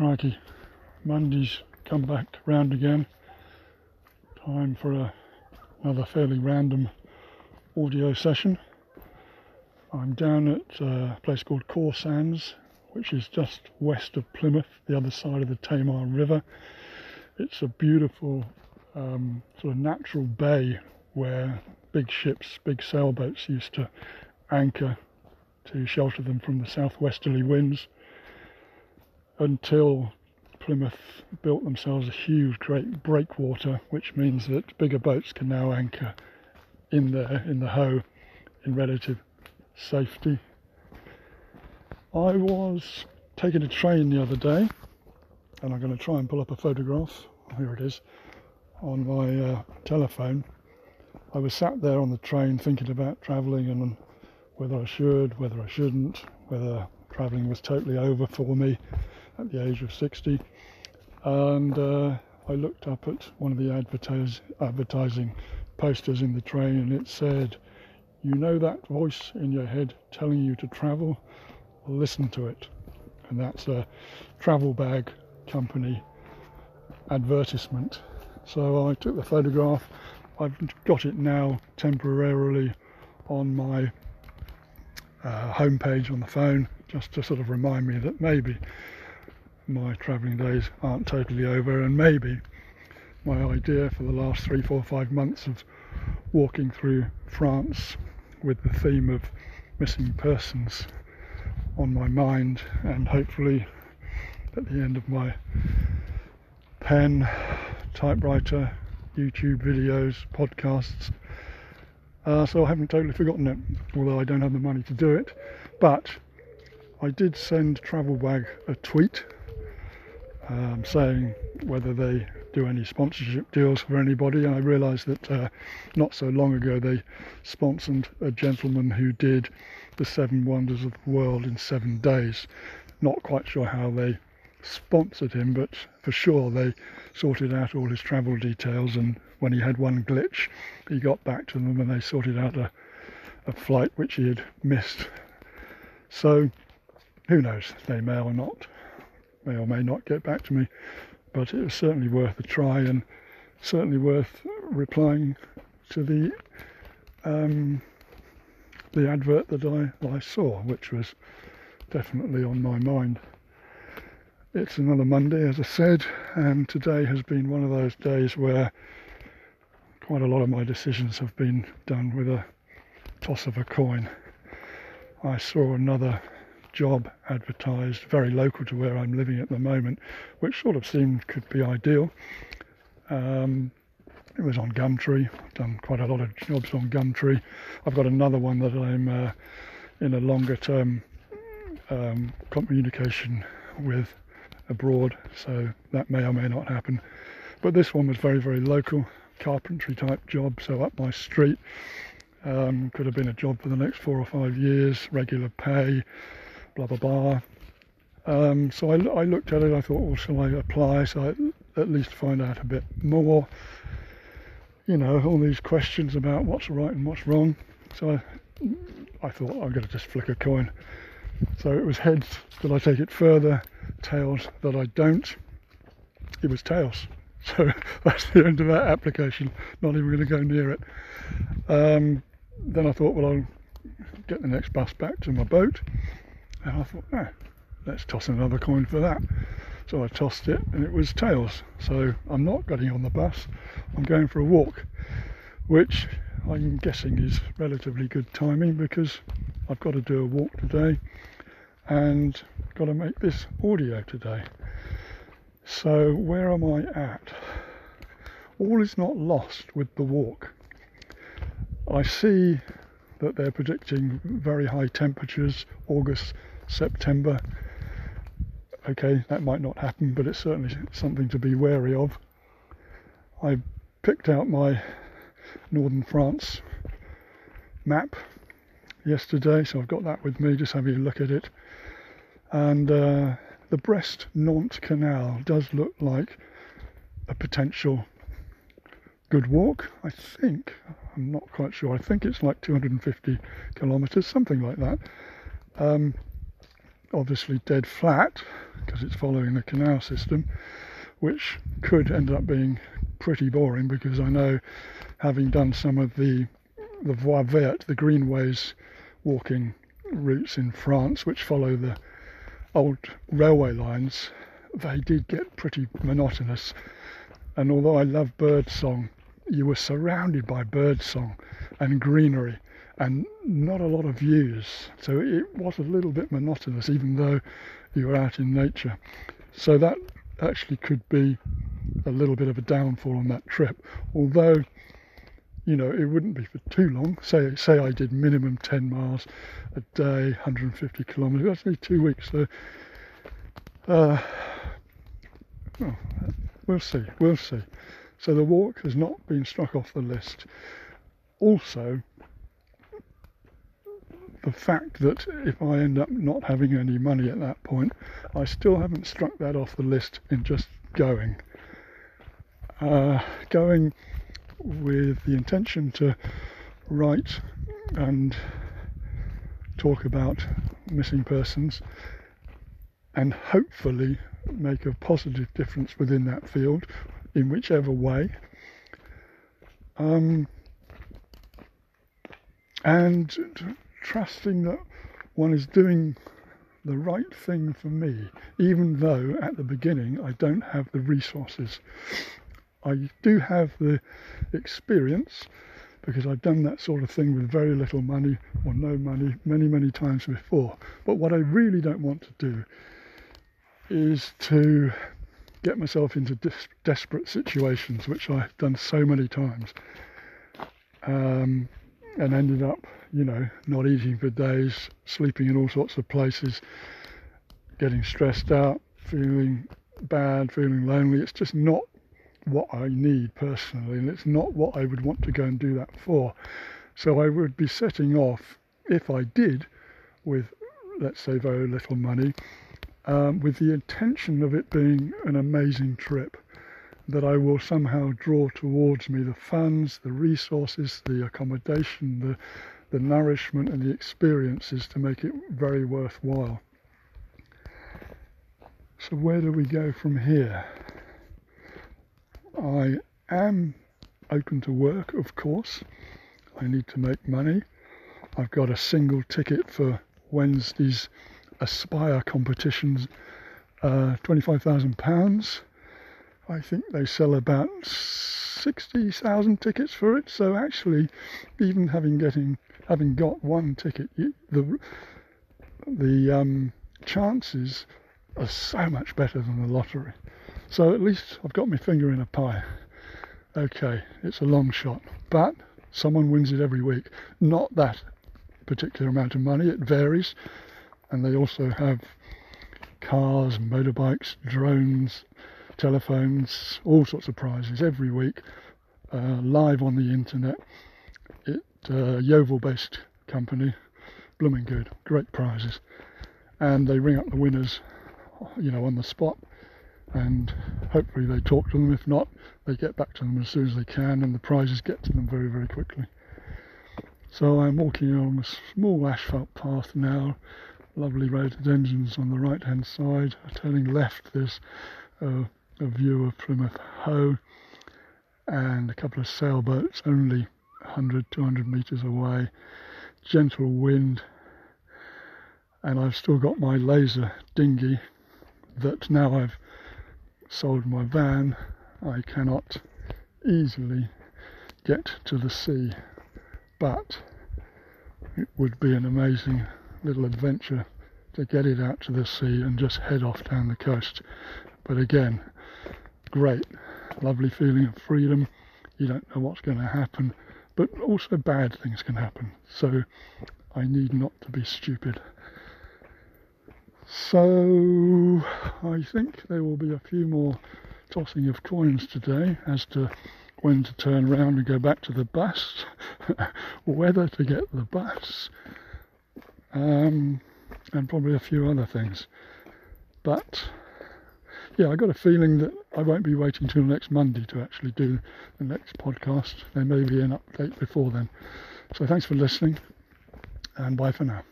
Crikey, Monday's come back round again. Time for a, another fairly random audio session. I'm down at a place called Cawsands, which is just west of Plymouth, the other side of the Tamar River. It's a beautiful um, sort of natural bay where big ships, big sailboats used to anchor to shelter them from the southwesterly winds until Plymouth built themselves a huge, great breakwater, which means that bigger boats can now anchor in there in the Hoe in relative safety. I was taking a train the other day, and I'm going to try and pull up a photograph. Here it is on my uh, telephone. I was sat there on the train thinking about travelling and whether I should, whether I shouldn't, whether travelling was totally over for me at the age of 60. And uh, I looked up at one of the advertise, advertising posters in the train and it said, You know that voice in your head telling you to travel? Listen to it. And that's a travel bag company advertisement. So I took the photograph. I've got it now temporarily on my uh, homepage on the phone just to sort of remind me that maybe my travelling days aren't totally over and maybe my idea for the last three, four, five months of walking through France with the theme of missing persons on my mind and hopefully at the end of my pen, typewriter, YouTube videos, podcasts, uh, so I haven't totally forgotten it, although I don't have the money to do it. But I did send Travelbag a tweet um, saying whether they do any sponsorship deals for anybody. And I realised that uh, not so long ago they sponsored a gentleman who did the seven wonders of the world in seven days. Not quite sure how they sponsored him, but for sure they sorted out all his travel details. And when he had one glitch, he got back to them and they sorted out a, a flight which he had missed. So who knows? They may or not, may or may not get back to me, but it was certainly worth a try and certainly worth replying to the um, the advert that I, that I saw, which was definitely on my mind. It's another Monday, as I said, and today has been one of those days where quite a lot of my decisions have been done with a toss of a coin. I saw another job advertised very local to where I'm living at the moment, which sort of seemed could be ideal. Um, it was on Gumtree. I've done quite a lot of jobs on Gumtree. I've got another one that I'm uh, in a longer term um, communication with abroad, so that may or may not happen. But this one was very, very local, carpentry type job, so up my street. Um, could have been a job for the next four or five years, regular pay, blah blah blah. Um, so I, I, looked at it. I thought, well, shall I apply? So I at least find out a bit more. You know, all these questions about what's right and what's wrong. So I, I thought I'm going to just flick a coin. So it was heads that I take it further, tails that I don't. It was tails. So that's the end of that application. Not even going to go near it. Um, then I thought, well, I'll get the next bus back to my boat. And I thought, no, let's toss another coin for that. So I tossed it and it was tails. So I'm not getting on the bus, I'm going for a walk, which I'm guessing is relatively good timing because I've got to do a walk today and got to make this audio today. So, where am I at? All is not lost with the walk. I see that they're predicting very high temperatures, August, September. Okay, that might not happen, but it's certainly something to be wary of. I picked out my northern France map yesterday, so I've got that with me, just having a look at it. And uh, the Brest Nantes Canal does look like a potential good walk. I think, I'm not quite sure, I think it's like 250 kilometres, something like that. Um, obviously dead flat because it's following the canal system, which could end up being pretty boring because I know, having done some of the the voie verte, the greenways walking routes in France, which follow the old railway lines, they did get pretty monotonous. And although I love bird song, you were surrounded by bird song and greenery and not a lot of views. So it was a little bit monotonous, even though you were out in nature. So that actually could be a little bit of a downfall on that trip. Although, you know, it wouldn't be for too long. Say, say I did minimum 10 miles a day, 150 kilometres. That's only two weeks. So, uh, well, we'll see. We'll see. So the walk has not been struck off the list. Also, the fact that if I end up not having any money at that point, I still haven't struck that off the list in just going. Uh, going with the intention to write and talk about missing persons and hopefully make a positive difference within that field in whichever way. Um, and trusting that one is doing the right thing for me, even though at the beginning I don't have the resources. I do have the experience because I've done that sort of thing with very little money or no money many, many times before. But what I really don't want to do is to get myself into des- desperate situations, which I've done so many times, um, and ended up you know, not eating for days, sleeping in all sorts of places, getting stressed out, feeling bad, feeling lonely. It's just not what I need personally, and it's not what I would want to go and do that for. So I would be setting off, if I did, with let's say very little money, um, with the intention of it being an amazing trip that I will somehow draw towards me the funds, the resources, the accommodation, the the nourishment and the experiences to make it very worthwhile. So, where do we go from here? I am open to work, of course. I need to make money. I've got a single ticket for Wednesday's Aspire competitions, uh, £25,000. I think they sell about 60,000 tickets for it. So actually, even having getting having got one ticket, you, the the um, chances are so much better than the lottery. So at least I've got my finger in a pie. Okay, it's a long shot, but someone wins it every week. Not that particular amount of money, it varies. And they also have cars, motorbikes, drones, telephones, all sorts of prizes every week, uh, live on the internet uh, Yeovil-based company, blooming good, great prizes, and they ring up the winners, you know, on the spot, and hopefully they talk to them. If not, they get back to them as soon as they can, and the prizes get to them very, very quickly. So I'm walking along a small asphalt path now, lovely rhododendrons on the right hand side. Turning left, there's a, uh, a view of Plymouth Hoe and a couple of sailboats only 100, 200 meters away, gentle wind, and I've still got my laser dinghy that now I've sold my van, I cannot easily get to the sea, but it would be an amazing little adventure to get it out to the sea and just head off down the coast. But again, great, lovely feeling of freedom. You don't know what's going to happen but also bad things can happen. So I need not to be stupid. So I think there will be a few more tossing of coins today as to when to turn around and go back to the bus, whether to get the bus, um, and probably a few other things. But yeah, I got a feeling that I won't be waiting till next Monday to actually do the next podcast. There may be an update before then. So thanks for listening and bye for now.